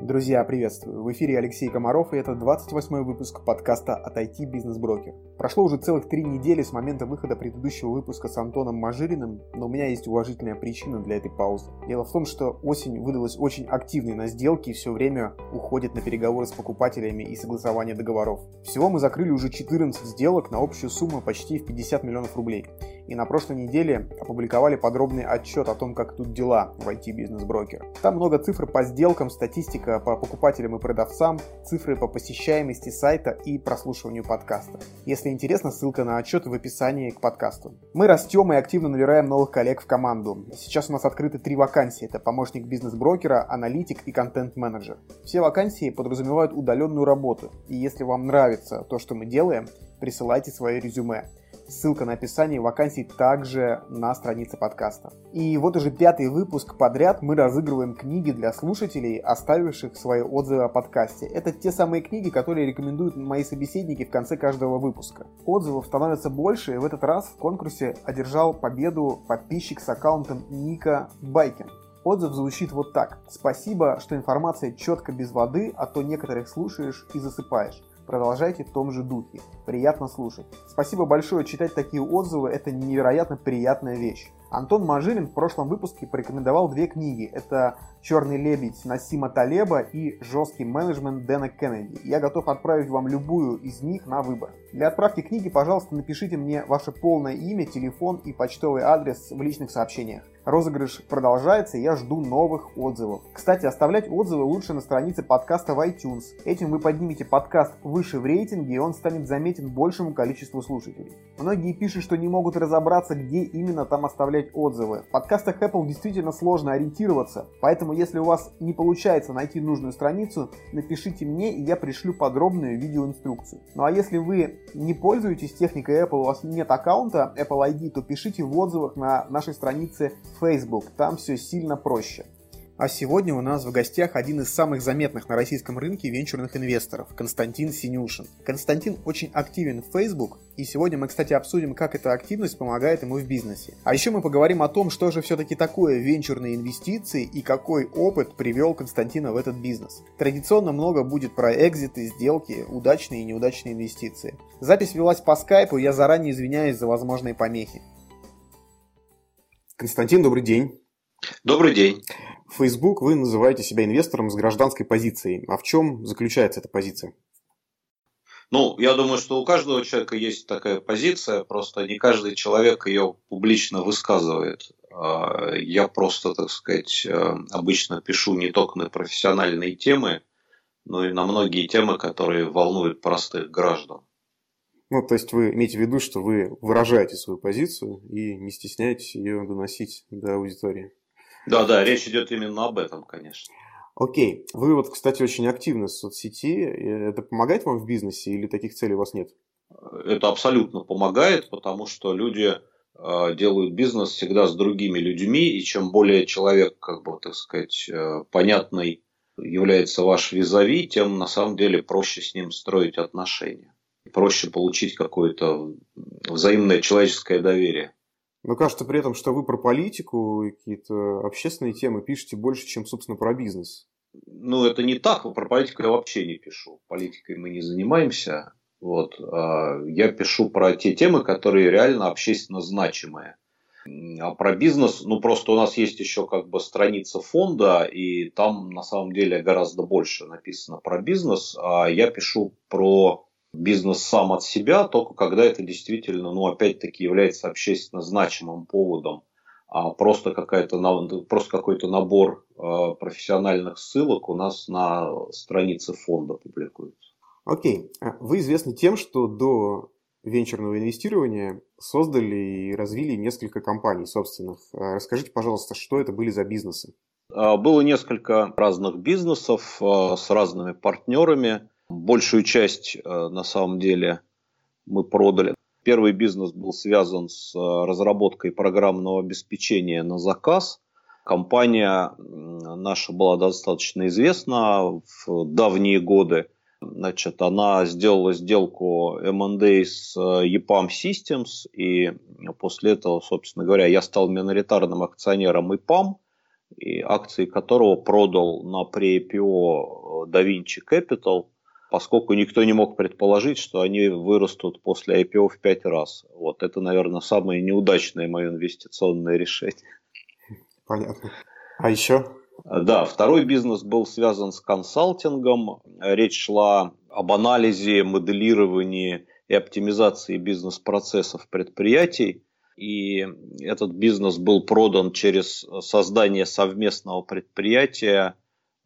Друзья, приветствую! В эфире Алексей Комаров, и это 28 выпуск подкаста от IT Бизнес Брокер. Прошло уже целых три недели с момента выхода предыдущего выпуска с Антоном Мажириным, но у меня есть уважительная причина для этой паузы. Дело в том, что осень выдалась очень активной на сделки и все время уходит на переговоры с покупателями и согласование договоров. Всего мы закрыли уже 14 сделок на общую сумму почти в 50 миллионов рублей и на прошлой неделе опубликовали подробный отчет о том, как тут дела в IT бизнес брокер. Там много цифр по сделкам, статистика по покупателям и продавцам, цифры по посещаемости сайта и прослушиванию подкаста. Если интересно, ссылка на отчет в описании к подкасту. Мы растем и активно набираем новых коллег в команду. Сейчас у нас открыты три вакансии. Это помощник бизнес-брокера, аналитик и контент-менеджер. Все вакансии подразумевают удаленную работу. И если вам нравится то, что мы делаем, присылайте свое резюме. Ссылка на описание вакансий также на странице подкаста. И вот уже пятый выпуск подряд мы разыгрываем книги для слушателей, оставивших свои отзывы о подкасте. Это те самые книги, которые рекомендуют мои собеседники в конце каждого выпуска. Отзывов становится больше, и в этот раз в конкурсе одержал победу подписчик с аккаунтом Ника Байкин. Отзыв звучит вот так. Спасибо, что информация четко без воды, а то некоторых слушаешь и засыпаешь. Продолжайте в том же духе. Приятно слушать. Спасибо большое. Читать такие отзывы – это невероятно приятная вещь. Антон Мажирин в прошлом выпуске порекомендовал две книги. Это «Черный лебедь» Насима Талеба и «Жесткий менеджмент» Дэна Кеннеди. Я готов отправить вам любую из них на выбор. Для отправки книги, пожалуйста, напишите мне ваше полное имя, телефон и почтовый адрес в личных сообщениях. Розыгрыш продолжается, я жду новых отзывов. Кстати, оставлять отзывы лучше на странице подкаста в iTunes. Этим вы поднимете подкаст выше в рейтинге, и он станет заметен большему количеству слушателей. Многие пишут, что не могут разобраться, где именно там оставлять отзывы. В подкастах Apple действительно сложно ориентироваться, поэтому если у вас не получается найти нужную страницу, напишите мне, и я пришлю подробную видеоинструкцию. Ну а если вы не пользуетесь техникой Apple, у вас нет аккаунта Apple ID, то пишите в отзывах на нашей странице Facebook. Там все сильно проще. А сегодня у нас в гостях один из самых заметных на российском рынке венчурных инвесторов – Константин Синюшин. Константин очень активен в Facebook, и сегодня мы, кстати, обсудим, как эта активность помогает ему в бизнесе. А еще мы поговорим о том, что же все-таки такое венчурные инвестиции и какой опыт привел Константина в этот бизнес. Традиционно много будет про экзиты, сделки, удачные и неудачные инвестиции. Запись велась по скайпу, я заранее извиняюсь за возможные помехи. Константин, добрый день. Добрый день. В Facebook вы называете себя инвестором с гражданской позицией. А в чем заключается эта позиция? Ну, я думаю, что у каждого человека есть такая позиция, просто не каждый человек ее публично высказывает. А, я просто, так сказать, э, обычно пишу не только на профессиональные темы, но и на многие темы, которые волнуют простых граждан. Ну, то есть вы имеете в виду, что вы выражаете свою позицию и не стесняетесь ее доносить до аудитории? Да, да, речь идет именно об этом, конечно. Окей. Вы вот, кстати, очень активны в соцсети. Это помогает вам в бизнесе или таких целей у вас нет? Это абсолютно помогает, потому что люди э, делают бизнес всегда с другими людьми, и чем более человек, как бы, так сказать, э, понятный является ваш визави, тем на самом деле проще с ним строить отношения проще получить какое-то взаимное человеческое доверие. Но кажется при этом, что вы про политику и какие-то общественные темы пишете больше, чем, собственно, про бизнес. Ну, это не так. Про политику я вообще не пишу. Политикой мы не занимаемся. Вот. А я пишу про те темы, которые реально общественно значимые. А про бизнес, ну просто у нас есть еще как бы страница фонда, и там на самом деле гораздо больше написано про бизнес, а я пишу про бизнес сам от себя, только когда это действительно, ну, опять-таки, является общественно значимым поводом, а просто, какая-то, просто какой-то набор э, профессиональных ссылок у нас на странице фонда публикуется. Окей. Okay. Вы известны тем, что до венчурного инвестирования создали и развили несколько компаний собственных. Э, расскажите, пожалуйста, что это были за бизнесы? Э, было несколько разных бизнесов э, с разными партнерами. Большую часть, э, на самом деле, мы продали. Первый бизнес был связан с э, разработкой программного обеспечения на заказ. Компания наша была достаточно известна в давние годы. Значит, она сделала сделку M&A с э, EPAM Systems, и после этого, собственно говоря, я стал миноритарным акционером EPAM. и акции которого продал на pre-IPO DaVinci Capital, поскольку никто не мог предположить, что они вырастут после IPO в пять раз. Вот это, наверное, самое неудачное мое инвестиционное решение. Понятно. А еще? Да, второй бизнес был связан с консалтингом. Речь шла об анализе, моделировании и оптимизации бизнес-процессов предприятий. И этот бизнес был продан через создание совместного предприятия,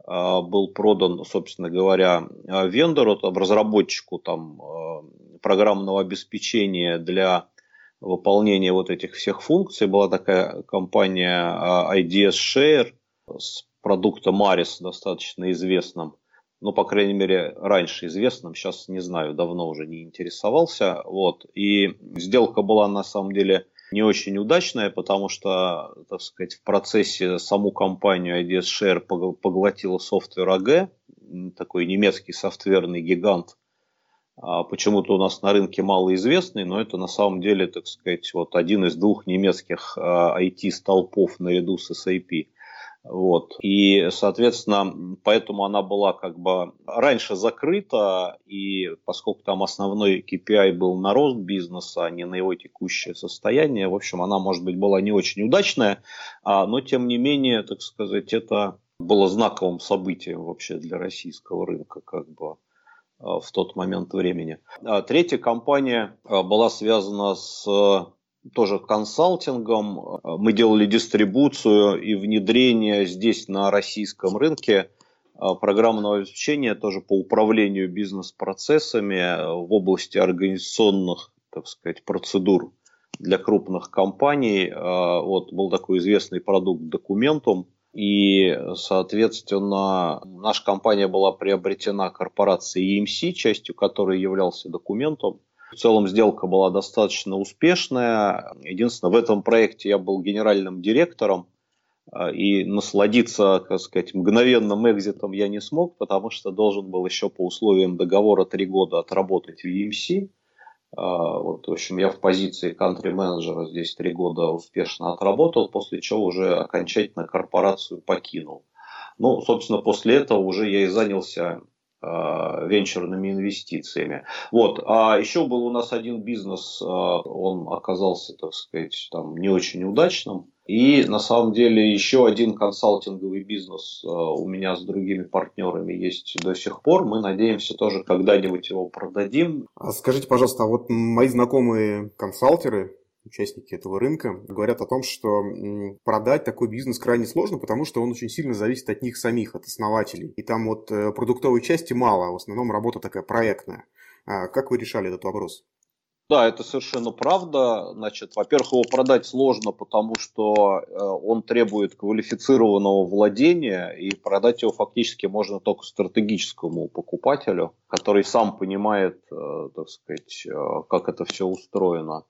был продан, собственно говоря, вендору, там, разработчику там, а, программного обеспечения для выполнения вот этих всех функций. Была такая компания а, IDS Share с продуктом Maris, достаточно известным ну, по крайней мере, раньше известным, сейчас не знаю, давно уже не интересовался. Вот. И сделка была на самом деле не очень удачная, потому что, так сказать, в процессе саму компанию IDS Share поглотила софтвер AG, такой немецкий софтверный гигант, а почему-то у нас на рынке малоизвестный, но это на самом деле, так сказать, вот один из двух немецких IT-столпов а, наряду с SAP. Вот. И, соответственно, поэтому она была как бы раньше закрыта, и поскольку там основной KPI был на рост бизнеса, а не на его текущее состояние, в общем, она, может быть, была не очень удачная, а, но, тем не менее, так сказать, это было знаковым событием вообще для российского рынка, как бы а, в тот момент времени. А третья компания была связана с тоже консалтингом. Мы делали дистрибуцию и внедрение здесь на российском рынке а, программного обеспечения тоже по управлению бизнес-процессами в области организационных, так сказать, процедур для крупных компаний. А, вот был такой известный продукт документум. И, соответственно, наша компания была приобретена корпорацией EMC, частью которой являлся документом. В целом сделка была достаточно успешная. Единственное, в этом проекте я был генеральным директором, а, и насладиться, так сказать, мгновенным экзитом я не смог, потому что должен был еще по условиям договора три года отработать в EMC. А, вот, в общем, я в позиции кантри-менеджера здесь три года успешно отработал, после чего уже окончательно корпорацию покинул. Ну, собственно, после этого уже я и занялся Э, венчурными инвестициями. Вот. А еще был у нас один бизнес, э, он оказался, так сказать, там не очень удачным. И на самом деле еще один консалтинговый бизнес э, у меня с другими партнерами есть до сих пор. Мы надеемся тоже когда-нибудь его продадим. А скажите, пожалуйста, а вот мои знакомые консалтеры, участники этого рынка, говорят о том, что продать такой бизнес крайне сложно, потому что он очень сильно зависит от них самих, от основателей. И там вот э, продуктовой части мало, а в основном работа такая проектная. А как вы решали этот вопрос? Да, это совершенно правда. Значит, во-первых, его продать сложно, потому что э, он требует квалифицированного владения, и продать его фактически можно только стратегическому покупателю, который сам понимает, э, так сказать, как это все устроено.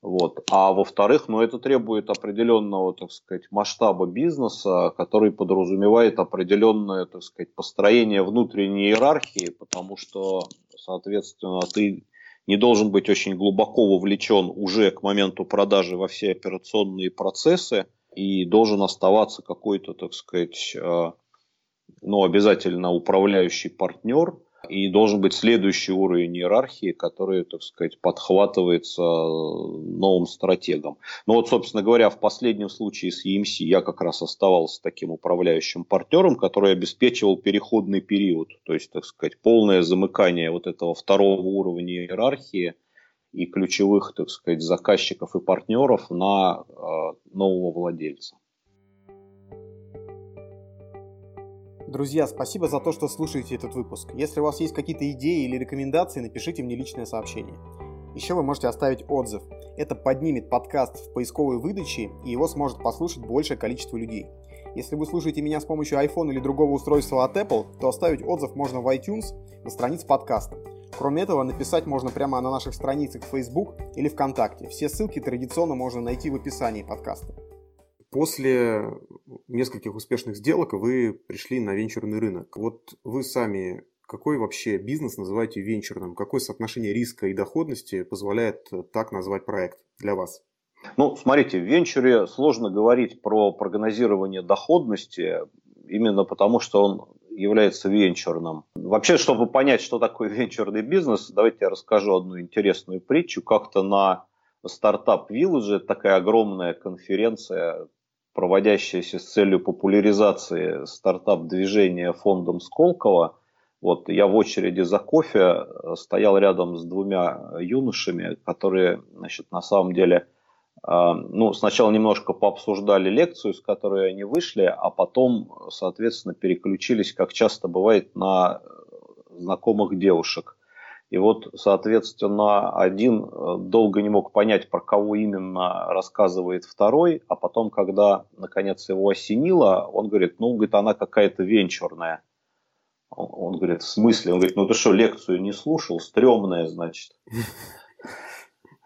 Вот. А во-вторых, ну, это требует определенного, так сказать, масштаба бизнеса, который подразумевает определенное, так сказать, построение внутренней иерархии, потому что, соответственно, ты не должен быть очень глубоко вовлечен уже к моменту продажи во все операционные процессы и должен оставаться какой-то, так сказать, э, ну, обязательно управляющий партнер – и должен быть следующий уровень иерархии, который, так сказать, подхватывается новым стратегом. Ну вот, собственно говоря, в последнем случае с EMC я как раз оставался таким управляющим партнером, который обеспечивал переходный период, то есть, так сказать, полное замыкание вот этого второго уровня иерархии и ключевых, так сказать, заказчиков и партнеров на э, нового владельца. Друзья, спасибо за то, что слушаете этот выпуск. Если у вас есть какие-то идеи или рекомендации, напишите мне личное сообщение. Еще вы можете оставить отзыв. Это поднимет подкаст в поисковой выдаче, и его сможет послушать большее количество людей. Если вы слушаете меня с помощью iPhone или другого устройства от Apple, то оставить отзыв можно в iTunes на странице подкаста. Кроме этого, написать можно прямо на наших страницах в Facebook или ВКонтакте. Все ссылки традиционно можно найти в описании подкаста. После нескольких успешных сделок вы пришли на венчурный рынок. Вот вы сами какой вообще бизнес называете венчурным? Какое соотношение риска и доходности позволяет так назвать проект для вас? Ну, смотрите, в венчуре сложно говорить про прогнозирование доходности, именно потому что он является венчурным. Вообще, чтобы понять, что такое венчурный бизнес, давайте я расскажу одну интересную притчу. Как-то на стартап Village, такая огромная конференция, проводящаяся с целью популяризации стартап-движения фондом Сколково. Вот я в очереди за кофе стоял рядом с двумя юношами, которые, значит, на самом деле а, ну, сначала немножко пообсуждали лекцию, с которой они вышли, а потом, соответственно, переключились, как часто бывает, на знакомых девушек. И вот, соответственно, один э, долго не мог понять, про кого именно рассказывает второй, а потом, когда, наконец, его осенило, он говорит, ну, говорит, она какая-то венчурная. Он говорит, в смысле? Он говорит, ну ты что, лекцию не слушал? Стремная, значит.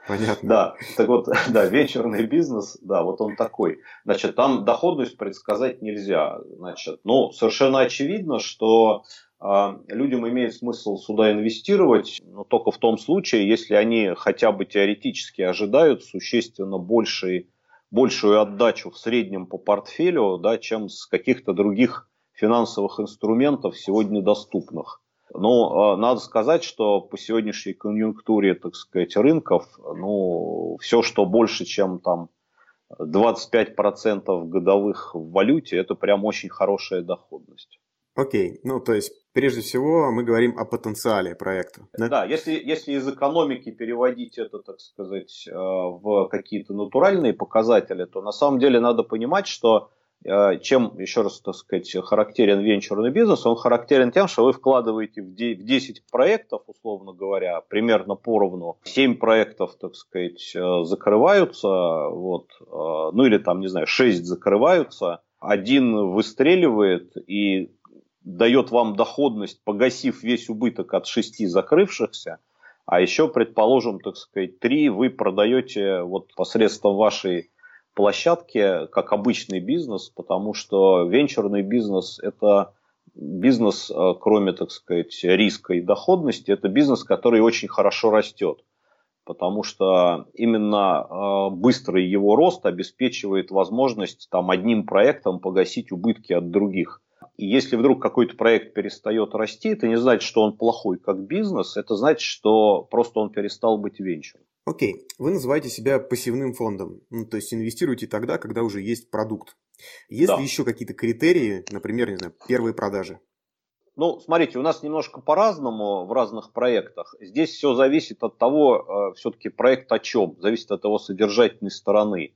Понятно. Да, так вот, да, вечерный бизнес, да, вот он такой. Значит, там доходность предсказать нельзя. Значит, ну, совершенно очевидно, что людям имеет смысл сюда инвестировать, но только в том случае, если они хотя бы теоретически ожидают существенно большей, большую отдачу в среднем по портфелю, да, чем с каких-то других финансовых инструментов сегодня доступных. Но э, надо сказать, что по сегодняшней конъюнктуре, так сказать, рынков, ну, все, что больше, чем там 25% годовых в валюте, это прям очень хорошая доходность. Окей, ну то есть прежде всего мы говорим о потенциале проекта. Да, да если, если из экономики переводить это, так сказать, э, в какие-то натуральные показатели, то на самом деле надо понимать, что Э, чем, еще раз, так сказать, характерен венчурный бизнес? Он характерен тем, что вы вкладываете в 10 проектов, условно говоря, примерно поровну. 7 проектов, так сказать, э, закрываются, вот, ну или там, не знаю, 6 закрываются, один выстреливает и дает вам доходность, погасив весь убыток от 6 закрывшихся, а еще, предположим, так сказать, 3 вы продаете вот посредством вашей площадке как обычный бизнес, потому что венчурный бизнес – это бизнес, э, кроме, так сказать, риска и доходности, это бизнес, который очень хорошо растет. Потому что именно э, быстрый его рост обеспечивает возможность там, одним проектом погасить убытки от других. И если вдруг какой-то проект перестает расти, это не значит, что он плохой как бизнес, это значит, что просто он перестал быть венчуром. Окей, вы называете себя пассивным фондом, ну, то есть инвестируете тогда, когда уже есть продукт. Есть да. ли еще какие-то критерии, например, не знаю, первые продажи? Ну, смотрите, у нас немножко по-разному в разных проектах. Здесь все зависит от того, э, все-таки проект о чем, зависит от его содержательной стороны.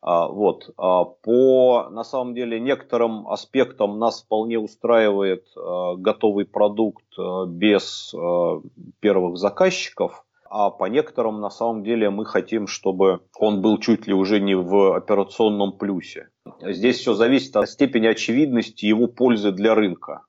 А, вот. А, по, на самом деле, некоторым аспектам нас вполне устраивает э, готовый продукт без первых заказчиков – а по некоторым на самом деле мы хотим, чтобы он был чуть ли уже не в операционном плюсе. Здесь все зависит от степени очевидности его пользы для рынка.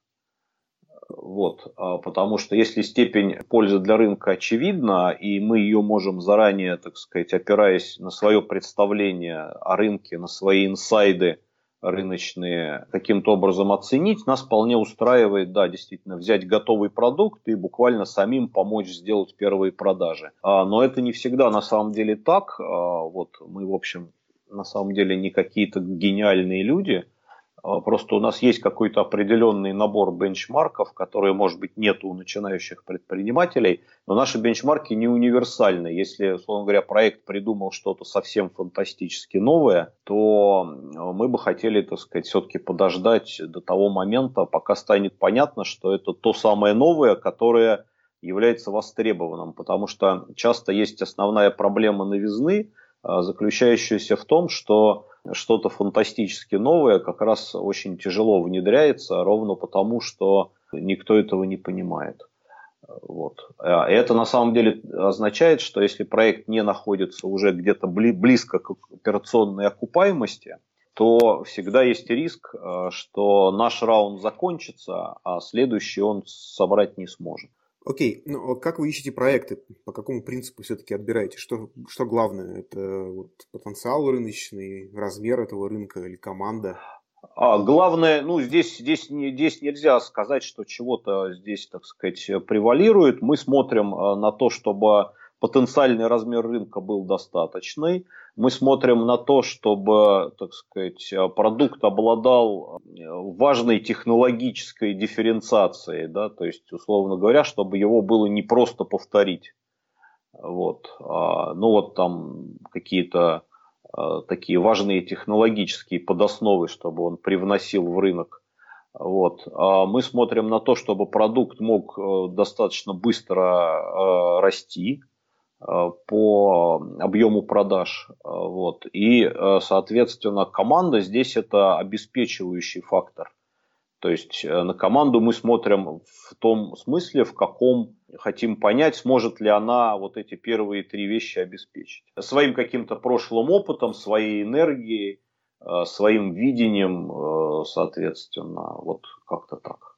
Вот, а, потому что если степень пользы для рынка очевидна, и мы ее можем заранее, так сказать, опираясь на свое представление о рынке, на свои инсайды, рыночные каким-то образом оценить, нас вполне устраивает, да, действительно, взять готовый продукт и буквально самим помочь сделать первые продажи. А, но это не всегда на самом деле так. А, вот мы, в общем, на самом деле не какие-то гениальные люди – просто у нас есть какой-то определенный набор бенчмарков, которые, может быть, нет у начинающих предпринимателей, но наши бенчмарки не универсальны. Если, условно говоря, проект придумал что-то совсем фантастически новое, то мы бы хотели, так сказать, все-таки подождать до того момента, пока станет понятно, что это то самое новое, которое является востребованным, потому что часто есть основная проблема новизны, а, заключающаяся в том, что что-то фантастически новое как раз очень тяжело внедряется, ровно потому, что никто этого не понимает. Вот. А это на самом деле означает, что если проект не находится уже где-то близко к операционной окупаемости, то всегда есть риск, э, что наш раунд закончится, а следующий он собрать не сможет. Окей, ну как вы ищете проекты? По какому принципу все-таки отбираете? Что, что главное? Это вот потенциал рыночный, размер этого рынка или команда? А, главное, ну здесь, здесь, здесь нельзя сказать, что чего-то здесь, так сказать, превалирует. Мы смотрим а, на то, чтобы потенциальный размер рынка был достаточный. Мы смотрим на то, чтобы, так сказать, продукт обладал важной технологической дифференциацией, да, то есть, условно говоря, чтобы его было не просто повторить. Вот. А, ну вот там какие-то а, такие важные технологические подосновы, чтобы он привносил в рынок. Вот. А мы смотрим на то, чтобы продукт мог э, достаточно быстро э, расти, Э, по объему продаж. Э, вот. И, э, соответственно, команда здесь это обеспечивающий фактор. То есть на команду мы смотрим в том смысле, в каком хотим понять, сможет ли она вот эти первые три вещи обеспечить. Своим каким-то прошлым опытом, своей энергией, своим видением, соответственно, вот как-то так.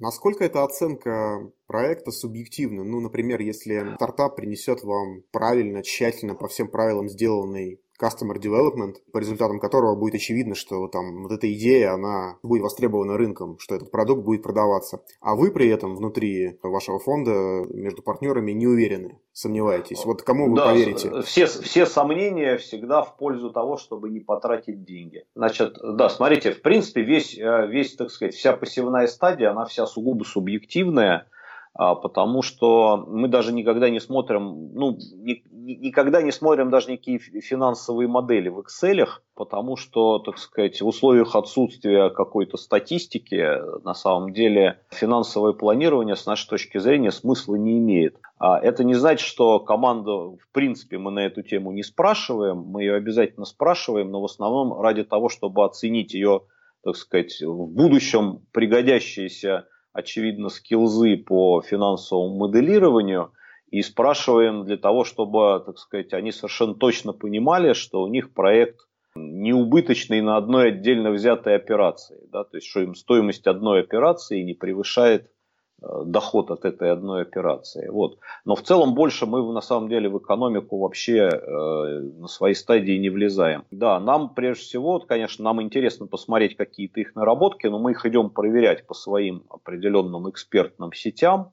Насколько эта оценка проекта субъективна? Ну, например, если стартап принесет вам правильно, тщательно, по всем правилам сделанный customer development, по результатам которого будет очевидно, что там вот эта идея, она будет востребована рынком, что этот продукт будет продаваться. А вы при этом внутри вашего фонда между партнерами не уверены, сомневаетесь. Вот кому вы да, поверите? Все, все сомнения всегда в пользу того, чтобы не потратить деньги. Значит, да, смотрите, в принципе, весь, э, весь так сказать, вся посевная стадия, она вся сугубо субъективная. А, потому что мы даже никогда не смотрим, ну, ни, никогда не смотрим даже никакие финансовые модели в Excel, потому что, так сказать, в условиях отсутствия какой-то статистики, на самом деле, финансовое планирование с нашей точки зрения смысла не имеет. А это не значит, что команда, в принципе, мы на эту тему не спрашиваем, мы ее обязательно спрашиваем, но в основном ради того, чтобы оценить ее, так сказать, в будущем пригодящиеся очевидно, скилзы по финансовому моделированию и спрашиваем для того, чтобы, так сказать, они совершенно точно понимали, что у них проект не убыточный на одной отдельно взятой операции. Да? То есть, что им стоимость одной операции не превышает доход от этой одной операции. Вот. Но в целом больше мы на самом деле в экономику вообще э, на своей стадии не влезаем. Да, нам прежде всего, конечно, нам интересно посмотреть какие-то их наработки, но мы их идем проверять по своим определенным экспертным сетям.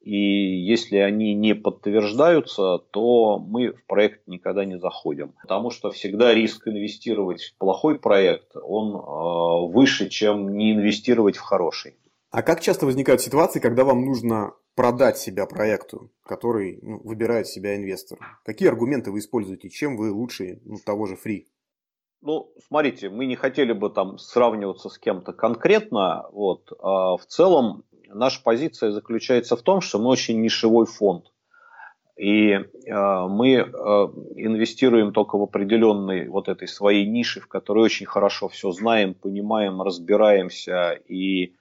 И если они не подтверждаются, то мы в проект никогда не заходим. Потому что всегда риск инвестировать в плохой проект, он э, выше, чем не инвестировать в хороший. А как часто возникают ситуации, когда вам нужно продать себя проекту, который ну, выбирает себя инвестор? Какие аргументы вы используете? Чем вы лучше ну, того же фри? Ну, смотрите, мы не хотели бы там сравниваться с кем-то конкретно. Вот. А в целом наша позиция заключается в том, что мы очень нишевой фонд. И э, мы э, инвестируем только в определенной вот этой своей нише, в которой очень хорошо все знаем, понимаем, разбираемся и,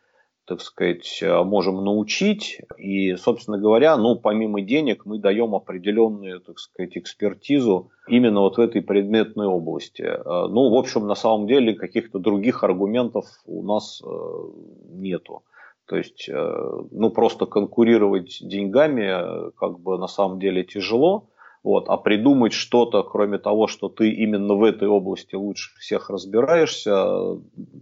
так сказать, можем научить. И, собственно говоря, ну, помимо денег мы даем определенную, так сказать, экспертизу именно вот в этой предметной области. Э, ну, в общем, на самом деле каких-то других аргументов у нас э, нету. То есть, э, ну, просто конкурировать деньгами как бы на самом деле тяжело. Вот, а придумать что-то, кроме того, что ты именно в этой области лучше всех разбираешься,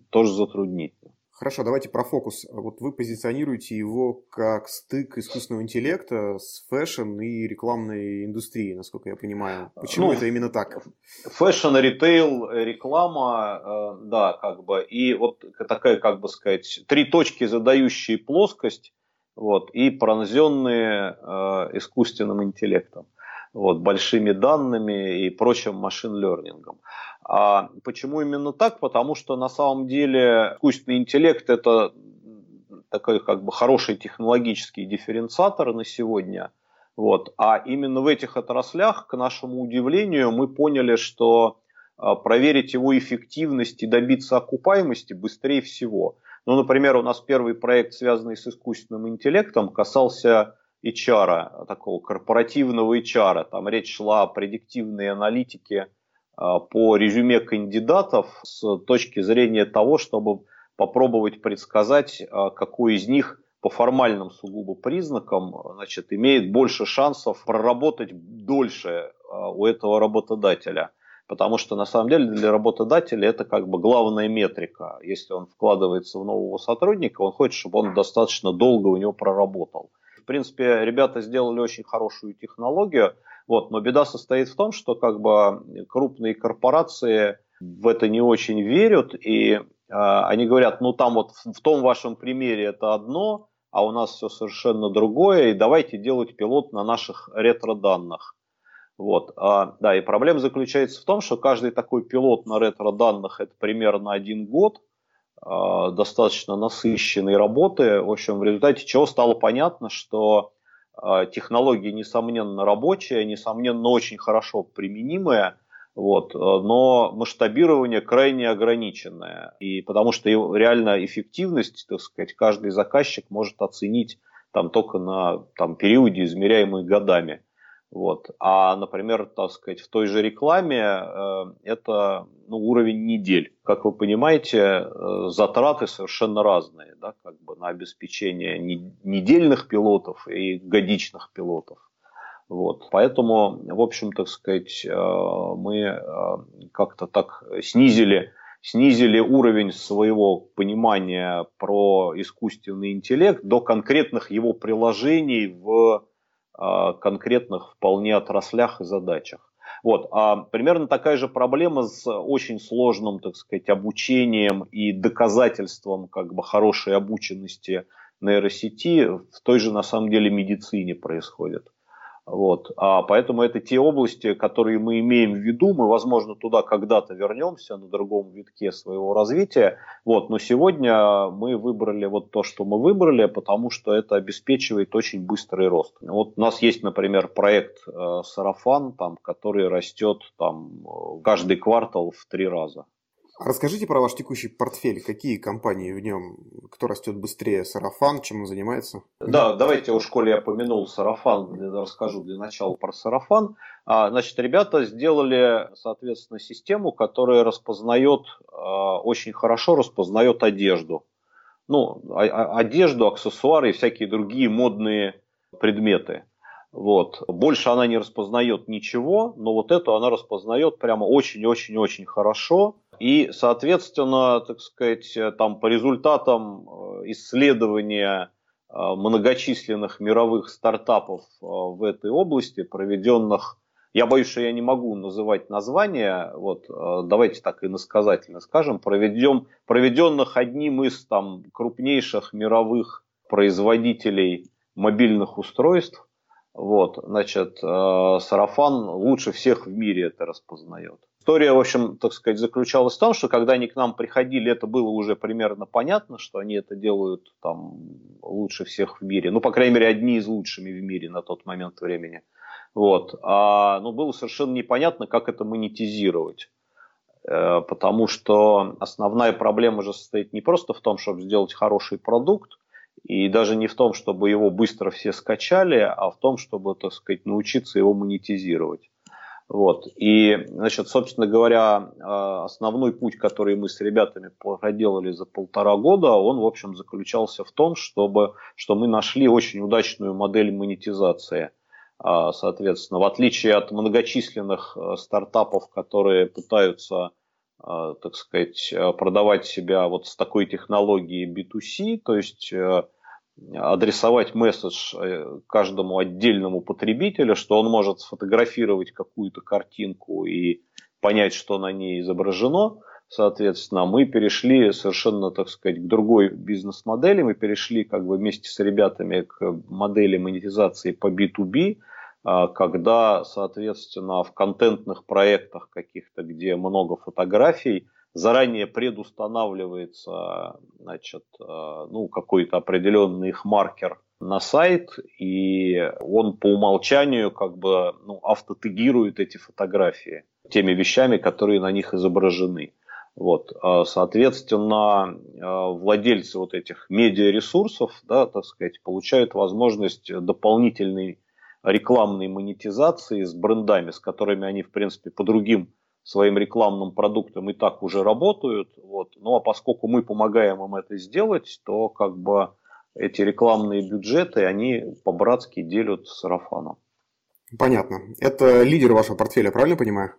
тоже затруднительно. Хорошо, давайте про фокус. Вот вы позиционируете его как стык искусственного интеллекта с fashion и рекламной индустрией, насколько я понимаю. Почему ну, это именно так? Fashion, ритейл, реклама, э, да, как бы. И вот такая, как бы сказать, три точки, задающие плоскость, вот, и пронзенные э, искусственным интеллектом вот, большими данными и прочим машин-лернингом. А почему именно так? Потому что на самом деле искусственный интеллект это такой как бы хороший технологический дифференциатор на сегодня. Вот. А именно в этих отраслях, к нашему удивлению, мы поняли, что а, проверить его эффективность и добиться окупаемости быстрее всего. Ну, например, у нас первый проект, связанный с искусственным интеллектом, касался HR, такого корпоративного HR. Там речь шла о предиктивной аналитике а, по резюме кандидатов с точки зрения того, чтобы попробовать предсказать, а, какой из них по формальным сугубо признакам значит, имеет больше шансов проработать дольше а, у этого работодателя. Потому что на самом деле для работодателя это как бы главная метрика. Если он вкладывается в нового сотрудника, он хочет, чтобы он достаточно долго у него проработал в принципе, ребята сделали очень хорошую технологию, вот, но беда состоит в том, что как бы крупные корпорации в это не очень верят, и э, они говорят, ну там вот в, в том вашем примере это одно, а у нас все совершенно другое, и давайте делать пилот на наших ретро-данных. Вот. А, да, и проблема заключается в том, что каждый такой пилот на ретро-данных это примерно один год, достаточно насыщенной работы, в общем, в результате чего стало понятно, что а, технология, несомненно, рабочая, несомненно, очень хорошо применимая, вот, но масштабирование крайне ограниченное. И потому что реально эффективность, так сказать, каждый заказчик может оценить там только на там, периоде, измеряемый годами. Вот. А, например, так сказать, в той же рекламе э, это ну, уровень недель. Как вы понимаете, э, затраты совершенно разные да, как бы на обеспечение не, недельных пилотов и годичных пилотов. Вот. Поэтому, в общем, так сказать, э, мы э, как-то так снизили, снизили уровень своего понимания про искусственный интеллект до конкретных его приложений в конкретных вполне отраслях и задачах. Вот. А примерно такая же проблема с очень сложным, так сказать, обучением и доказательством как бы хорошей обученности нейросети в той же, на самом деле, медицине происходит. Вот. А поэтому это те области, которые мы имеем в виду. Мы, возможно, туда когда-то вернемся на другом витке своего развития. Вот. Но сегодня мы выбрали вот то, что мы выбрали, потому что это обеспечивает очень быстрый рост. Вот у нас есть, например, проект э, Сарафан, там, который растет там, э, каждый квартал в три раза. Расскажите про ваш текущий портфель. Какие компании в нем? Кто растет быстрее? Сарафан? Чем он занимается? Да, давайте у школе я помянул Сарафан. Расскажу для начала про Сарафан. А, значит, ребята сделали, соответственно, систему, которая распознает, а, очень хорошо распознает одежду. Ну, а, одежду, аксессуары и всякие другие модные предметы. Вот. Больше она не распознает ничего, но вот эту она распознает прямо очень-очень-очень хорошо. И, соответственно, так сказать, там по результатам э, исследования э, многочисленных мировых стартапов э, в этой области, проведенных, я боюсь, что я не могу называть названия, вот, давайте так и насказательно скажем, проведем, проведенных одним из там, крупнейших мировых производителей мобильных устройств, вот, значит, э, сарафан лучше всех в мире это распознает. История, в общем, так сказать, заключалась в том, что когда они к нам приходили, это было уже примерно понятно, что они это делают там лучше всех в мире. Ну, по крайней мере, одни из лучшими в мире на тот момент времени. Вот. А, ну, было совершенно непонятно, как это монетизировать. Э, потому что основная проблема же состоит не просто в том, чтобы сделать хороший продукт, и даже не в том, чтобы его быстро все скачали, а в том, чтобы, так сказать, научиться его монетизировать. Вот. И, значит, собственно говоря, а, основной путь, который мы с ребятами проделали за полтора года, он, в общем, заключался в том, чтобы, что мы нашли очень удачную модель монетизации. А, соответственно, в отличие от многочисленных а, стартапов, которые пытаются так сказать, продавать себя вот с такой технологией B2C, то есть адресовать месседж э, каждому отдельному потребителю, что он может сфотографировать какую-то картинку и понять, что на ней изображено. Соответственно, мы перешли совершенно, так сказать, к другой бизнес-модели. Мы перешли как бы вместе с ребятами к модели монетизации по B2B, а, когда, соответственно, в контентных проектах каких-то, где много фотографий, заранее предустанавливается значит, э, ну, какой-то определенный их маркер на сайт, и он по умолчанию как бы ну, автотегирует эти фотографии теми вещами, которые на них изображены. Вот, э, соответственно, владельцы вот этих медиаресурсов, да, так сказать, получают возможность дополнительной рекламной монетизации с брендами, с которыми они, в принципе, по другим своим рекламным продуктом и так уже работают. Вот. Ну а поскольку мы помогаем им это сделать, то как бы эти рекламные бюджеты, они по-братски делят с сарафаном. Понятно. Это лидер вашего портфеля, правильно понимаю?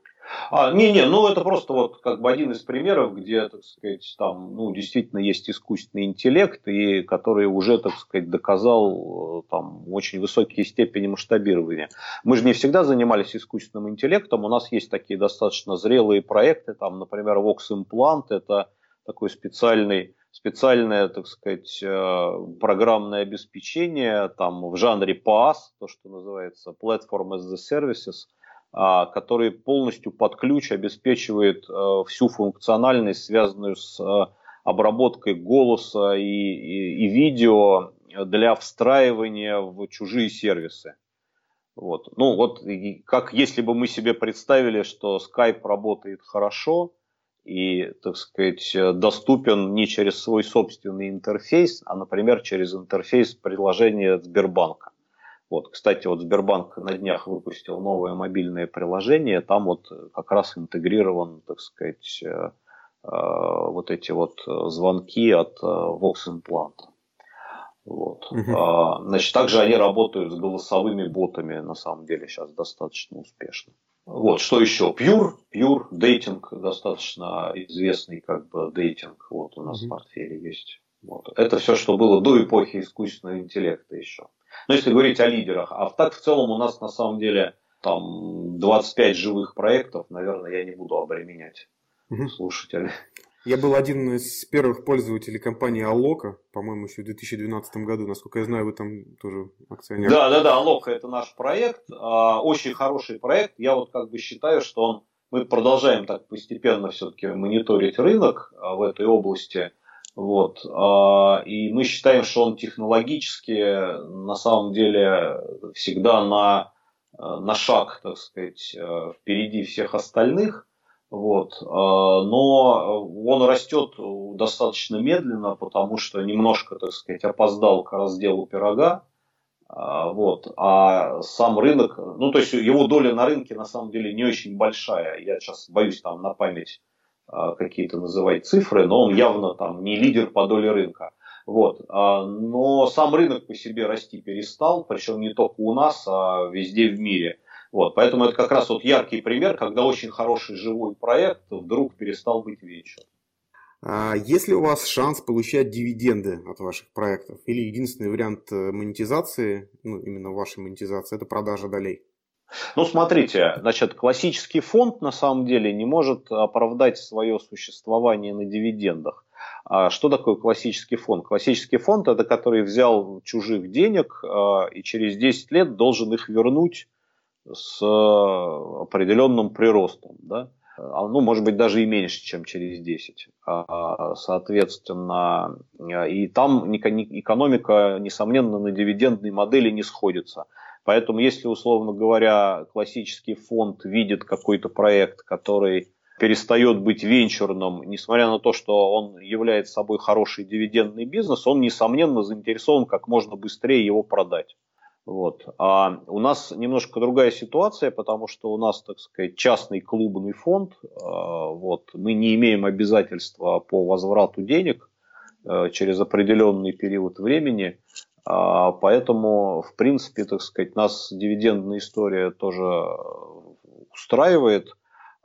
А, не, не, ну это просто вот как бы один из примеров, где, так сказать, там, ну, действительно есть искусственный интеллект, и который уже, так сказать, доказал э, там очень высокие степени масштабирования. Мы же не всегда занимались искусственным интеллектом, у нас есть такие достаточно зрелые проекты, там, например, Vox Implant, это такой специальный специальное, так сказать, э, программное обеспечение там в жанре PaaS, то, что называется Platform as a Services – который полностью под ключ обеспечивает э, всю функциональность, связанную с э, обработкой голоса и, и, и видео для встраивания в чужие сервисы. Вот. Ну вот как если бы мы себе представили, что Skype работает хорошо и, так сказать, доступен не через свой собственный интерфейс, а, например, через интерфейс приложения Сбербанка. Вот, кстати, вот Сбербанк на днях выпустил новое мобильное приложение, там вот как раз интегрирован, так сказать, э, э, вот эти вот звонки от э, Vox Implant. Вот. Угу. Значит, также они работают с голосовыми ботами, на самом деле, сейчас достаточно успешно. Вот, что еще? Pure, Pure, дейтинг, достаточно известный как бы дейтинг, вот у нас угу. в портфеле есть. Вот. Это все, что было до эпохи искусственного интеллекта еще. Ну, если говорить о лидерах. А так в целом у нас на самом деле там 25 живых проектов, наверное, я не буду обременять угу. слушателей. Я был один из первых пользователей компании Алока, по-моему, еще в 2012 году. Насколько я знаю, вы там тоже акционер. Да, да, да, Алока это наш проект. А, очень хороший проект. Я вот как бы считаю, что он мы продолжаем так постепенно все-таки мониторить рынок а, в этой области. Вот. А, и мы считаем, что он технологически на самом деле всегда на, на шаг, так сказать, э, впереди всех остальных. Вот. А, но он растет достаточно медленно, потому что немножко, так сказать, опоздал к разделу пирога. А, вот. А сам рынок, ну то есть его доля на рынке на самом деле не очень большая. Я сейчас боюсь там на память какие-то называть цифры, но он явно там не лидер по доле рынка. Вот. А, но сам рынок по себе расти перестал, причем не только у нас, а везде в мире. Вот. Поэтому это как раз вот яркий пример, когда очень хороший живой проект вдруг перестал быть вечером. А есть ли у вас шанс получать дивиденды от ваших проектов? Или единственный вариант э, монетизации, ну именно вашей монетизации, это продажа долей? Ну, смотрите, значит, классический фонд на самом деле не может оправдать свое существование на дивидендах. А что такое классический фонд? Классический фонд это который взял чужих денег а, и через 10 лет должен их вернуть с определенным приростом. Да? А, ну, может быть, даже и меньше, чем через 10. А, соответственно, и там экономика, несомненно, на дивидендной модели не сходится. Поэтому, если, условно говоря, классический фонд видит какой-то проект, который перестает быть венчурным, несмотря на то, что он является собой хороший дивидендный бизнес, он, несомненно, заинтересован как можно быстрее его продать. Вот. А у нас немножко другая ситуация, потому что у нас, так сказать, частный клубный фонд. А, вот. Мы не имеем обязательства по возврату денег э, через определенный период времени. А, поэтому, в принципе, так сказать, нас дивидендная история тоже устраивает,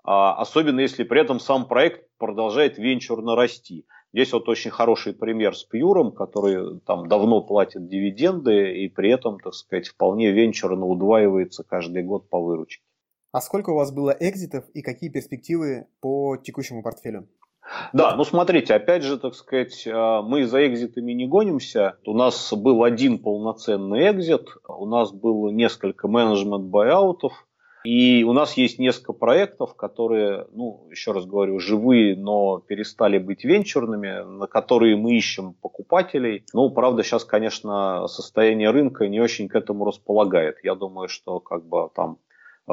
а, особенно если при этом сам проект продолжает венчурно расти. Здесь вот очень хороший пример с Пьюром, который там давно платит дивиденды и при этом, так сказать, вполне венчурно удваивается каждый год по выручке. А сколько у вас было экзитов и какие перспективы по текущему портфелю? Да, ну смотрите, опять же, так сказать, э, мы за экзитами не гонимся. У нас был один полноценный экзит, у нас было несколько менеджмент-байаутов, и у нас есть несколько проектов, которые, ну, еще раз говорю, живые, но перестали быть венчурными, на которые мы ищем покупателей. Ну, правда, сейчас, конечно, состояние рынка не очень к этому располагает. Я думаю, что как бы там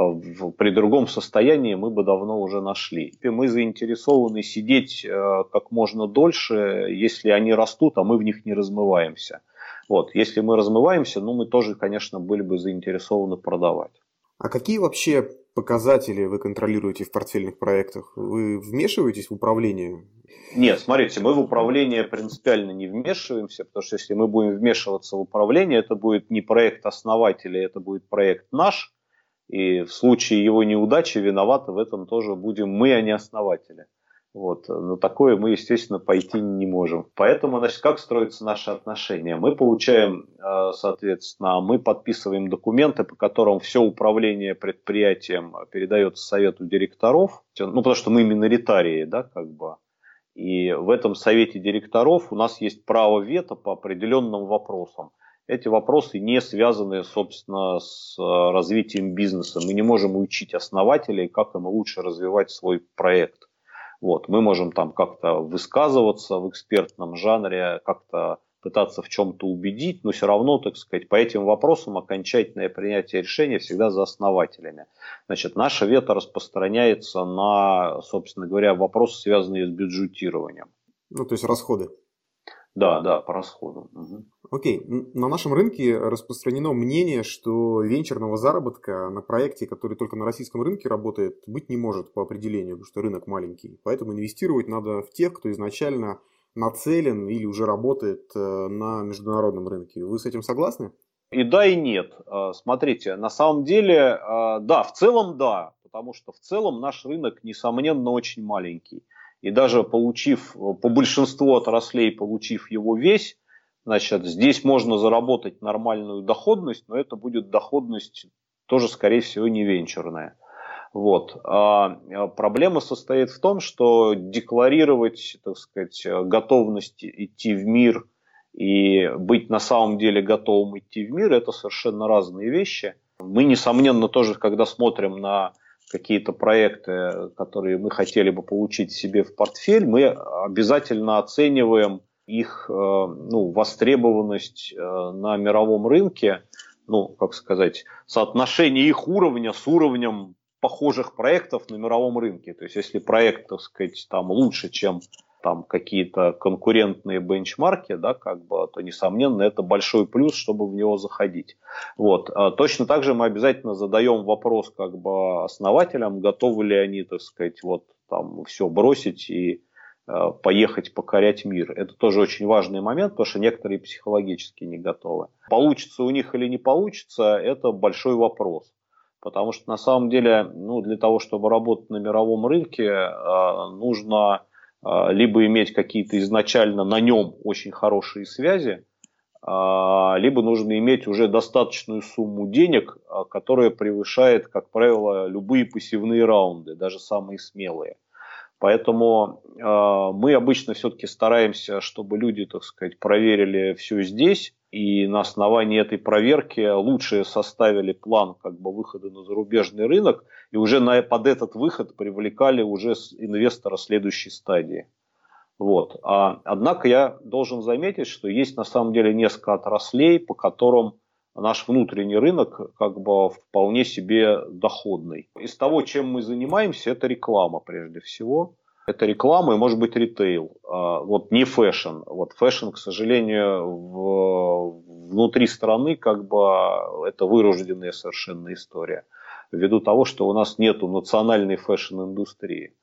в, при другом состоянии мы бы давно уже нашли. Мы заинтересованы сидеть э, как можно дольше, если они растут, а мы в них не размываемся. Вот. Если мы размываемся, ну мы тоже, конечно, были бы заинтересованы продавать. А какие вообще показатели вы контролируете в портфельных проектах? Вы вмешиваетесь в управление? Нет, смотрите, мы в управление принципиально не вмешиваемся, потому что если мы будем вмешиваться в управление, это будет не проект основателя, это будет проект наш, И в случае его неудачи виноваты в этом тоже будем мы, а не основатели. Вот. Но такое мы, естественно, пойти не можем. Поэтому, значит, как строятся наши отношения? Мы получаем, э, соответственно, мы подписываем документы, по которым все управление предприятием передается совету директоров, ну, потому что мы миноритарии, да, как бы. И в этом совете директоров у нас есть право вето по определенным вопросам. Эти вопросы не связаны, собственно, с э, развитием бизнеса. Мы не можем учить основателей, как им лучше развивать свой проект. Вот, мы можем там как-то высказываться в экспертном жанре, как-то пытаться в чем-то убедить, но все равно, так сказать, по этим вопросам окончательное принятие решения всегда за основателями. Значит, наше вето распространяется на, собственно говоря, вопросы, связанные с бюджетированием. Ну, то есть расходы. Да, да, по расходам. Угу. Окей, на нашем рынке распространено мнение, что венчурного заработка на проекте, который только на российском рынке работает, быть не может по определению, потому что рынок маленький. Поэтому инвестировать надо в тех, кто изначально нацелен или уже работает э, на международном рынке. Вы с этим согласны? И да, и нет. А, смотрите, на самом деле, а, да, в целом да, потому что в целом наш рынок, несомненно, очень маленький. И даже получив, по большинству отраслей, получив его весь, значит, здесь можно заработать нормальную доходность, но это будет доходность тоже, скорее всего, не венчурная. Вот. А, а проблема состоит в том, что декларировать, так сказать, готовность идти в мир и быть на самом деле готовым идти в мир, это совершенно разные вещи. Мы, несомненно, тоже, когда смотрим на какие-то проекты, которые мы хотели бы получить себе в портфель, мы обязательно оцениваем их э, ну, востребованность э, на мировом рынке, ну, как сказать, соотношение их уровня с уровнем похожих проектов на мировом рынке. То есть, если проект, так сказать, там лучше, чем там какие-то конкурентные бенчмарки, да, как бы, то, несомненно, это большой плюс, чтобы в него заходить. Вот. А точно так же мы обязательно задаем вопрос как бы основателям, готовы ли они, так сказать, вот там все бросить и э, поехать покорять мир. Это тоже очень важный момент, потому что некоторые психологически не готовы. Получится у них или не получится, это большой вопрос. Потому что на самом деле, ну, для того, чтобы работать на мировом рынке, э, нужно либо иметь какие-то изначально на нем очень хорошие связи, а, либо нужно иметь уже достаточную сумму денег, а, которая превышает, как правило, любые пассивные раунды, даже самые смелые. Поэтому мы обычно все-таки стараемся, чтобы люди, так сказать, проверили все здесь, и на основании этой проверки лучше составили план как бы выхода на зарубежный рынок и уже на, под этот выход привлекали уже инвестора следующей стадии. Вот. А, однако я должен заметить, что есть на самом деле несколько отраслей, по которым наш внутренний рынок как бы вполне себе доходный. Из того, чем мы занимаемся, это реклама прежде всего это реклама и может быть ритейл. А, вот не fashion. Вот fashion, к сожалению, в, внутри страны как бы это вырожденная совершенно история. Ввиду того, что у нас нет национальной fashion-индустрии.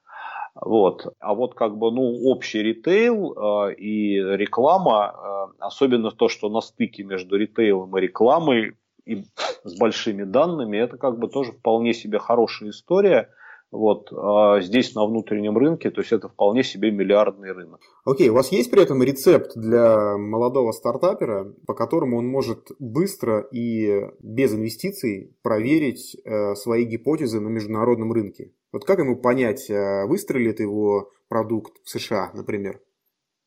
Вот. А вот как бы ну, общий ритейл э, и реклама, э, особенно то, что на стыке между ритейлом и рекламой и с большими данными, это как бы тоже вполне себе хорошая история – вот, а здесь на внутреннем рынке, то есть это вполне себе миллиардный рынок. Окей, okay, у вас есть при этом рецепт для молодого стартапера, по которому он может быстро и без инвестиций проверить э, свои гипотезы на международном рынке? Вот как ему понять, э, выстрелит его продукт в США, например,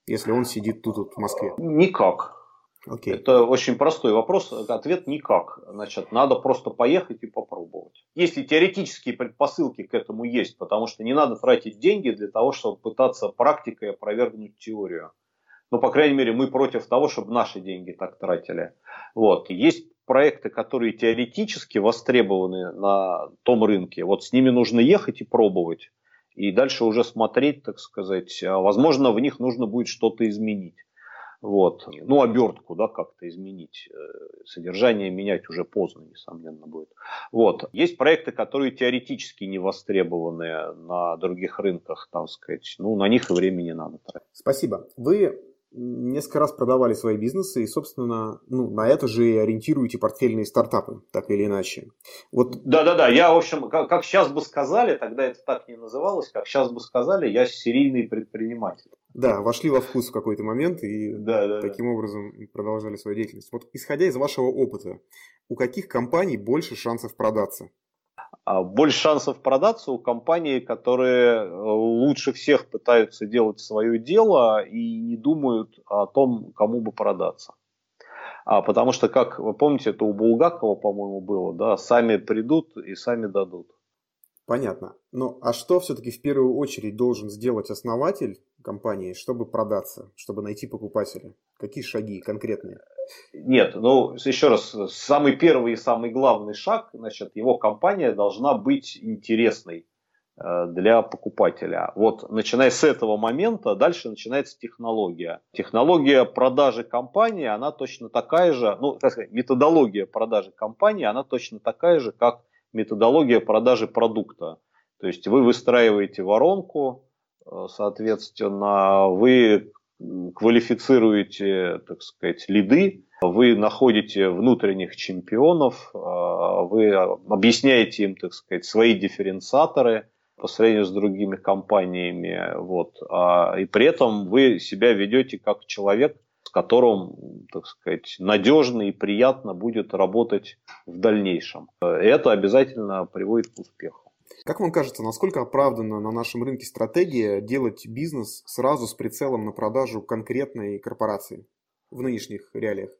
если он сидит тут, тут в Москве? Никак. Okay. Это очень простой вопрос. Ответ никак. Значит, надо просто поехать и попробовать. Если теоретические предпосылки к этому есть, потому что не надо тратить деньги для того, чтобы пытаться практикой опровергнуть теорию. Ну, по крайней мере, мы против того, чтобы наши деньги так тратили. Вот. Есть проекты, которые теоретически востребованы на том рынке. Вот с ними нужно ехать и пробовать. И дальше уже смотреть, так сказать. А, возможно, в них нужно будет что-то изменить. Вот. Ну, обертку, да, как-то изменить. Э, содержание менять уже поздно, несомненно, будет. Вот. Есть проекты, которые теоретически не востребованы на других рынках, там сказать. Ну, на них и времени надо тратить. Спасибо. Вы несколько раз продавали свои бизнесы и, собственно, ну, на это же и ориентируете портфельные стартапы, так или иначе. Вот... Да-да-да, я, в общем, как, как сейчас бы сказали, тогда это так не называлось, как сейчас бы сказали, я серийный предприниматель. Да, вошли во вкус в какой-то момент и да, да, таким да. образом продолжали свою деятельность. Вот исходя из вашего опыта, у каких компаний больше шансов продаться? А, больше шансов продаться у компаний, которые э, лучше всех пытаются делать свое дело и не думают о том, кому бы продаться. А, потому что, как вы помните, это у Булгакова, по-моему, было, да, сами придут и сами дадут. Понятно. Ну, а что все-таки в первую очередь должен сделать основатель компании, чтобы продаться, чтобы найти покупателя? Какие шаги конкретные? Нет, ну еще раз, самый первый и самый главный шаг, значит, его компания должна быть интересной э, для покупателя. Вот начиная с этого момента, дальше начинается технология. Технология продажи компании, она точно такая же, ну, так сказать, методология продажи компании, она точно такая же, как методология продажи продукта. То есть вы выстраиваете воронку, соответственно, вы квалифицируете, так сказать, лиды, вы находите внутренних чемпионов, а, вы объясняете им, так сказать, свои дифференциаторы по сравнению с другими компаниями, вот, а, и при этом вы себя ведете как человек, с которым, так сказать, надежно и приятно будет работать в дальнейшем. Это обязательно приводит к успеху. Как вам кажется, насколько оправдана на нашем рынке стратегия делать бизнес сразу с прицелом на продажу конкретной корпорации в нынешних реалиях?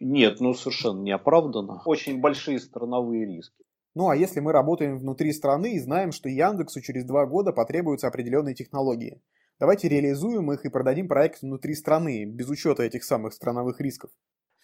Нет, ну совершенно не оправдано. Очень большие страновые риски. Ну а если мы работаем внутри страны и знаем, что Яндексу через два года потребуются определенные технологии, давайте реализуем их и продадим проект внутри страны, без учета этих самых страновых рисков.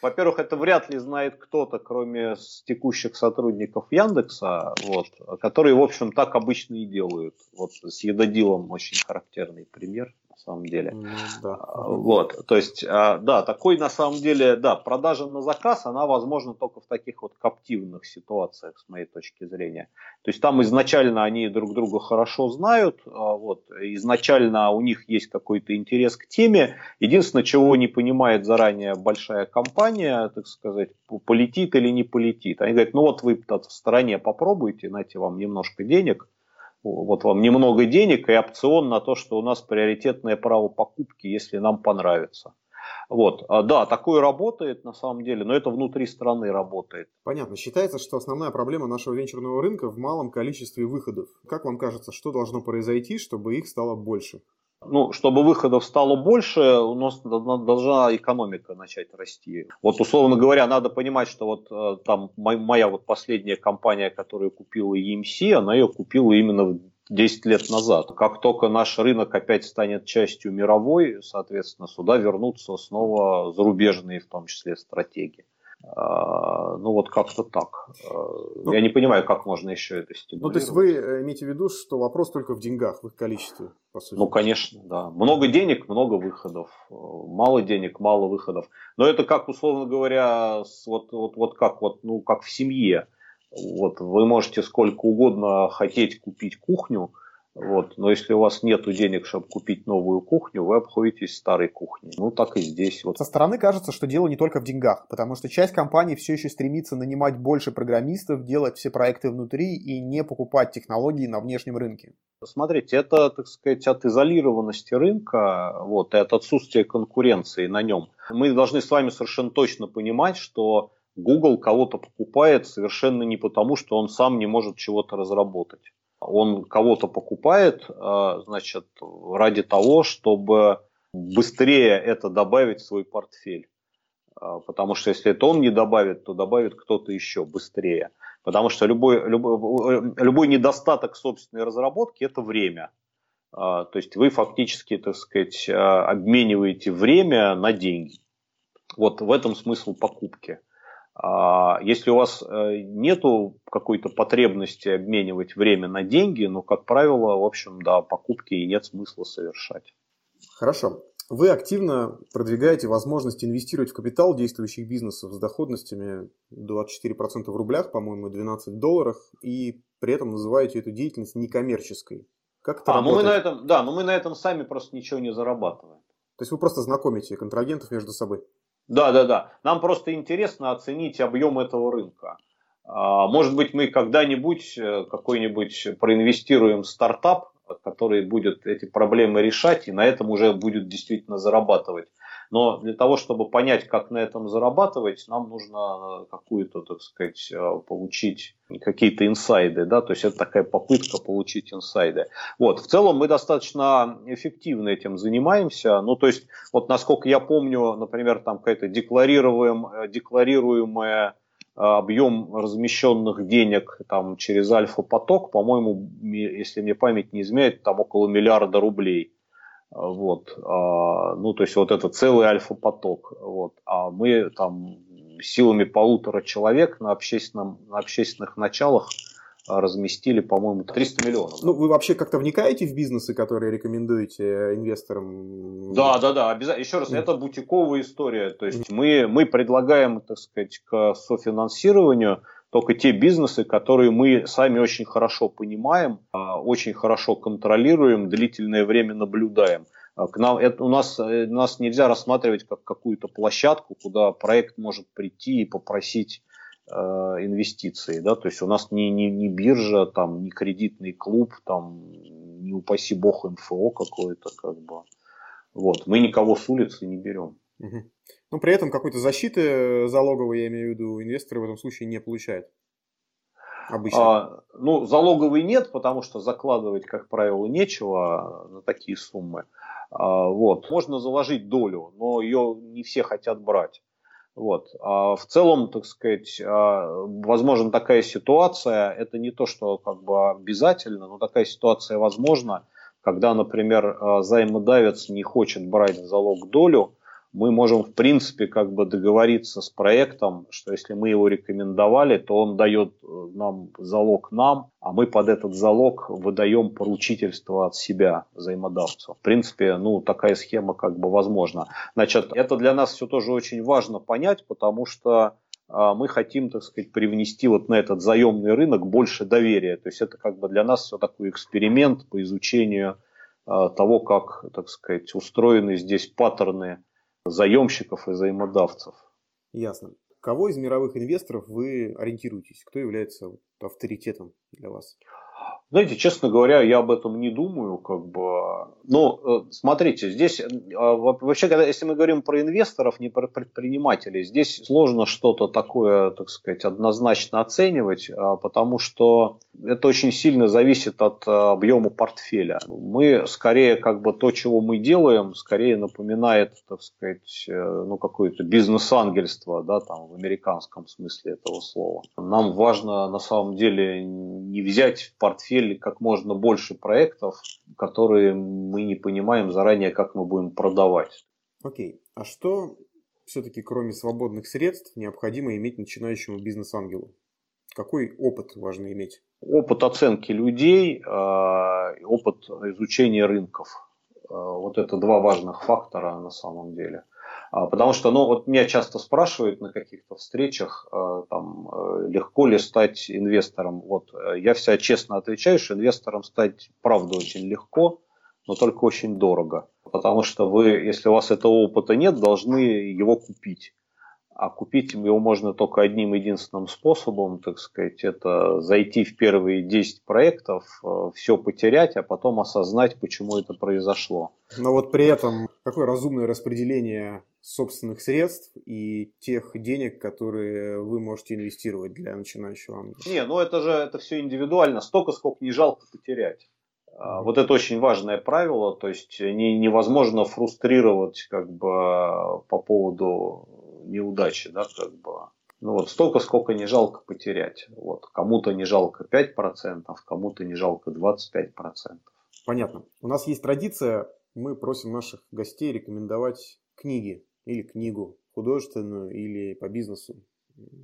Во-первых, это вряд ли знает кто-то, кроме текущих сотрудников Яндекса, вот, которые, в общем, так обычно и делают. Вот с Едодилом очень характерный пример на самом деле. Ну, да. А, вот, то есть, а, да, такой на самом деле, да, продажа на заказ, она возможна только в таких вот коптивных ситуациях, с моей точки зрения. То есть там изначально они друг друга хорошо знают, а, вот, изначально у них есть какой-то интерес к теме. Единственное, чего не понимает заранее большая компания, так сказать, полетит или не полетит. Они говорят, ну вот вы в стороне попробуйте, знаете, вам немножко денег, вот вам немного денег и опцион на то, что у нас приоритетное право покупки, если нам понравится. Вот. А, да, такое работает на самом деле, но это внутри страны работает. Понятно. Считается, что основная проблема нашего венчурного рынка в малом количестве выходов. Как вам кажется, что должно произойти, чтобы их стало больше? Ну, чтобы выходов стало больше, у нас должна экономика начать расти. Вот, условно говоря, надо понимать, что вот э, там моя вот последняя компания, которую купила EMC, она ее купила именно 10 лет назад. Как только наш рынок опять станет частью мировой, соответственно, сюда вернутся снова зарубежные, в том числе, стратегии. А, ну вот как-то так. А, ну, Я не понимаю, как можно еще это стимулировать. Ну то есть вы э, имеете в виду, что вопрос только в деньгах, в их количестве, по сути? Ну конечно, да. Много денег, много выходов. Мало денег, мало выходов. Но это как, условно говоря, вот, вот, вот как, вот, ну, как в семье. Вот вы можете сколько угодно хотеть купить кухню, вот. Но если у вас нет денег, чтобы купить новую кухню, вы обходитесь старой кухней. Ну, так и здесь. Вот. Со стороны кажется, что дело не только в деньгах, потому что часть компаний все еще стремится нанимать больше программистов, делать все проекты внутри и не покупать технологии на внешнем рынке. Смотрите, это, так сказать, от изолированности рынка вот, и от отсутствия конкуренции на нем. Мы должны с вами совершенно точно понимать, что Google кого-то покупает совершенно не потому, что он сам не может чего-то разработать он кого-то покупает, э, значит, ради того, чтобы быстрее это добавить в свой портфель. Э, потому что если это он не добавит, то добавит кто-то еще быстрее. Потому что любой, любой, любой недостаток собственной разработки – это время. Э, то есть вы фактически, так сказать, обмениваете время на деньги. Вот в этом смысл покупки. А если у вас э, нету какой-то потребности обменивать время на деньги, ну, как правило, в общем, да, покупки и нет смысла совершать. Хорошо. Вы активно продвигаете возможность инвестировать в капитал действующих бизнесов с доходностями 24% в рублях, по-моему, 12 долларах, и при этом называете эту деятельность некоммерческой. Как это а, работает? Ну мы на этом, да, но мы на этом сами просто ничего не зарабатываем. То есть вы просто знакомите контрагентов между собой? Да, да, да. Нам просто интересно оценить объем этого рынка. А, может быть, мы когда-нибудь э, какой-нибудь проинвестируем стартап, который будет эти проблемы решать и на этом уже будет действительно зарабатывать. Но для того, чтобы понять, как на этом зарабатывать, нам нужно какую-то, так сказать, э, получить какие-то инсайды, да, то есть это такая попытка получить инсайды. Вот, в целом мы достаточно эффективно этим занимаемся, ну, то есть, вот насколько я помню, например, там какая-то декларируемая, декларируемая э, объем размещенных денег там через альфа-поток, по-моему, если мне память не изменяет, там около миллиарда рублей. Вот. А, ну, то есть вот это целый альфа-поток. Вот. А мы там силами полутора человек на, общественном, на общественных началах разместили, по-моему, 300 миллионов. Ну, вы вообще как-то вникаете в бизнесы, которые рекомендуете инвесторам? Да, да, да, обязательно. Еще раз, mm. это бутиковая история. То есть mm. мы, мы предлагаем, так сказать, к софинансированию только те бизнесы, которые мы сами очень хорошо понимаем, а, очень хорошо контролируем, длительное время наблюдаем. А, к нам, это, у нас, э, нас нельзя рассматривать как какую-то площадку, куда проект может прийти и попросить э, инвестиции. Да? То есть у нас не, не, не биржа, там, не кредитный клуб, там, не упаси бог МФО какое-то. Как бы. вот. Мы никого с улицы не берем. Но при этом какой-то защиты э, залоговой, я имею в виду, инвесторы в этом случае не получают. Обычно. А, ну, залоговый нет, потому что закладывать, как правило, нечего на такие суммы. А, вот. Можно заложить долю, но ее не все хотят брать. Вот. А в целом, так сказать, а, возможно такая ситуация, это не то, что как бы обязательно, но такая ситуация возможна, когда, например, а, займодавец не хочет брать залог долю, мы можем в принципе как бы договориться с проектом, что если мы его рекомендовали, то он дает э, нам залог нам, а мы под этот залог выдаем поручительство от себя взаимодавцу. В принципе, ну, такая схема как бы возможна. Значит, это для нас все тоже очень важно понять, потому что а, мы хотим, так сказать, привнести вот на этот заемный рынок больше доверия. То есть это как бы для нас все такой эксперимент по изучению а, того, как, так сказать, устроены здесь паттерны заемщиков и взаимодавцев. Ясно. Кого из мировых инвесторов вы ориентируетесь? Кто является авторитетом для вас? Знаете, честно говоря, я об этом не думаю, как бы. Но э, смотрите, здесь э, вообще, когда, если мы говорим про инвесторов, не про предпринимателей, здесь сложно что-то такое, так сказать, однозначно оценивать, а, потому что это очень сильно зависит от э, объема портфеля. Мы скорее, как бы то, чего мы делаем, скорее напоминает, так сказать, ну какое-то бизнес-ангельство, да, там в американском смысле этого слова. Нам важно на самом деле не взять портфель как можно больше проектов, которые мы не понимаем заранее, как мы будем продавать. Окей. А что все-таки, кроме свободных средств, необходимо иметь начинающему бизнес-ангелу? Какой опыт важно иметь? Опыт оценки людей, а, опыт изучения рынков. А, вот это два важных фактора на самом деле. А, потому что, ну, вот меня часто спрашивают на каких-то встречах, а, там, э, легко ли стать инвестором. Вот э, я вся честно отвечаю, что инвестором стать, правда, очень легко, но только очень дорого. Потому что вы, если у вас этого опыта нет, должны его купить. А купить его можно только одним единственным способом, так сказать, это зайти в первые 10 проектов, э, все потерять, а потом осознать, почему это произошло. Но вот при этом какое разумное распределение собственных средств и тех денег, которые вы можете инвестировать для начинающего ангела? Не, ну это же это все индивидуально, столько, сколько не жалко потерять. Mm-hmm. Вот это очень важное правило, то есть не, невозможно фрустрировать как бы по поводу неудачи, да, как бы. Ну вот столько, сколько не жалко потерять. Вот. Кому-то не жалко 5%, кому-то не жалко 25%. Понятно. У нас есть традиция, мы просим наших гостей рекомендовать книги или книгу художественную или по бизнесу.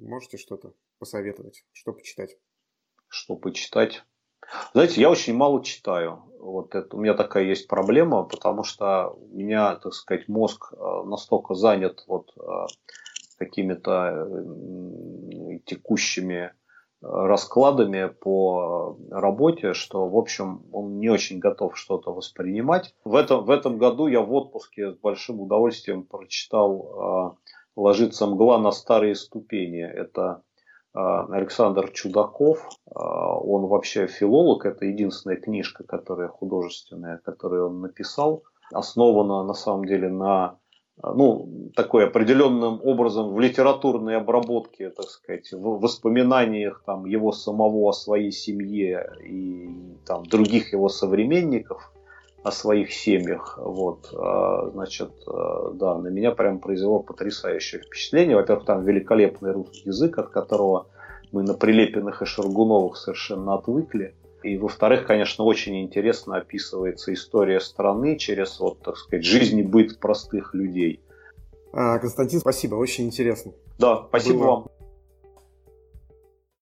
Можете что-то посоветовать, что почитать? Что почитать? Знаете, я очень мало читаю. Вот это, у меня такая есть проблема, потому что у меня, так сказать, мозг э, настолько занят вот э, какими-то текущими раскладами по работе, что, в общем, он не очень готов что-то воспринимать. В этом, в этом году я в отпуске с большим удовольствием прочитал «Ложится мгла на старые ступени». Это Александр Чудаков. Он вообще филолог. Это единственная книжка, которая художественная, которую он написал. Основана на самом деле на ну, такой определенным образом в литературной обработке, так сказать, в воспоминаниях там, его самого о своей семье и там, других его современников о своих семьях. Вот, а, значит, а, да, на меня прям произвело потрясающее впечатление. Во-первых, там великолепный русский язык, от которого мы на Прилепиных и Шаргуновых совершенно отвыкли. И, во-вторых, конечно, очень интересно описывается история страны через, вот, так сказать, жизнь и быт простых людей. А, Константин, спасибо, очень интересно. Да, спасибо Было... вам.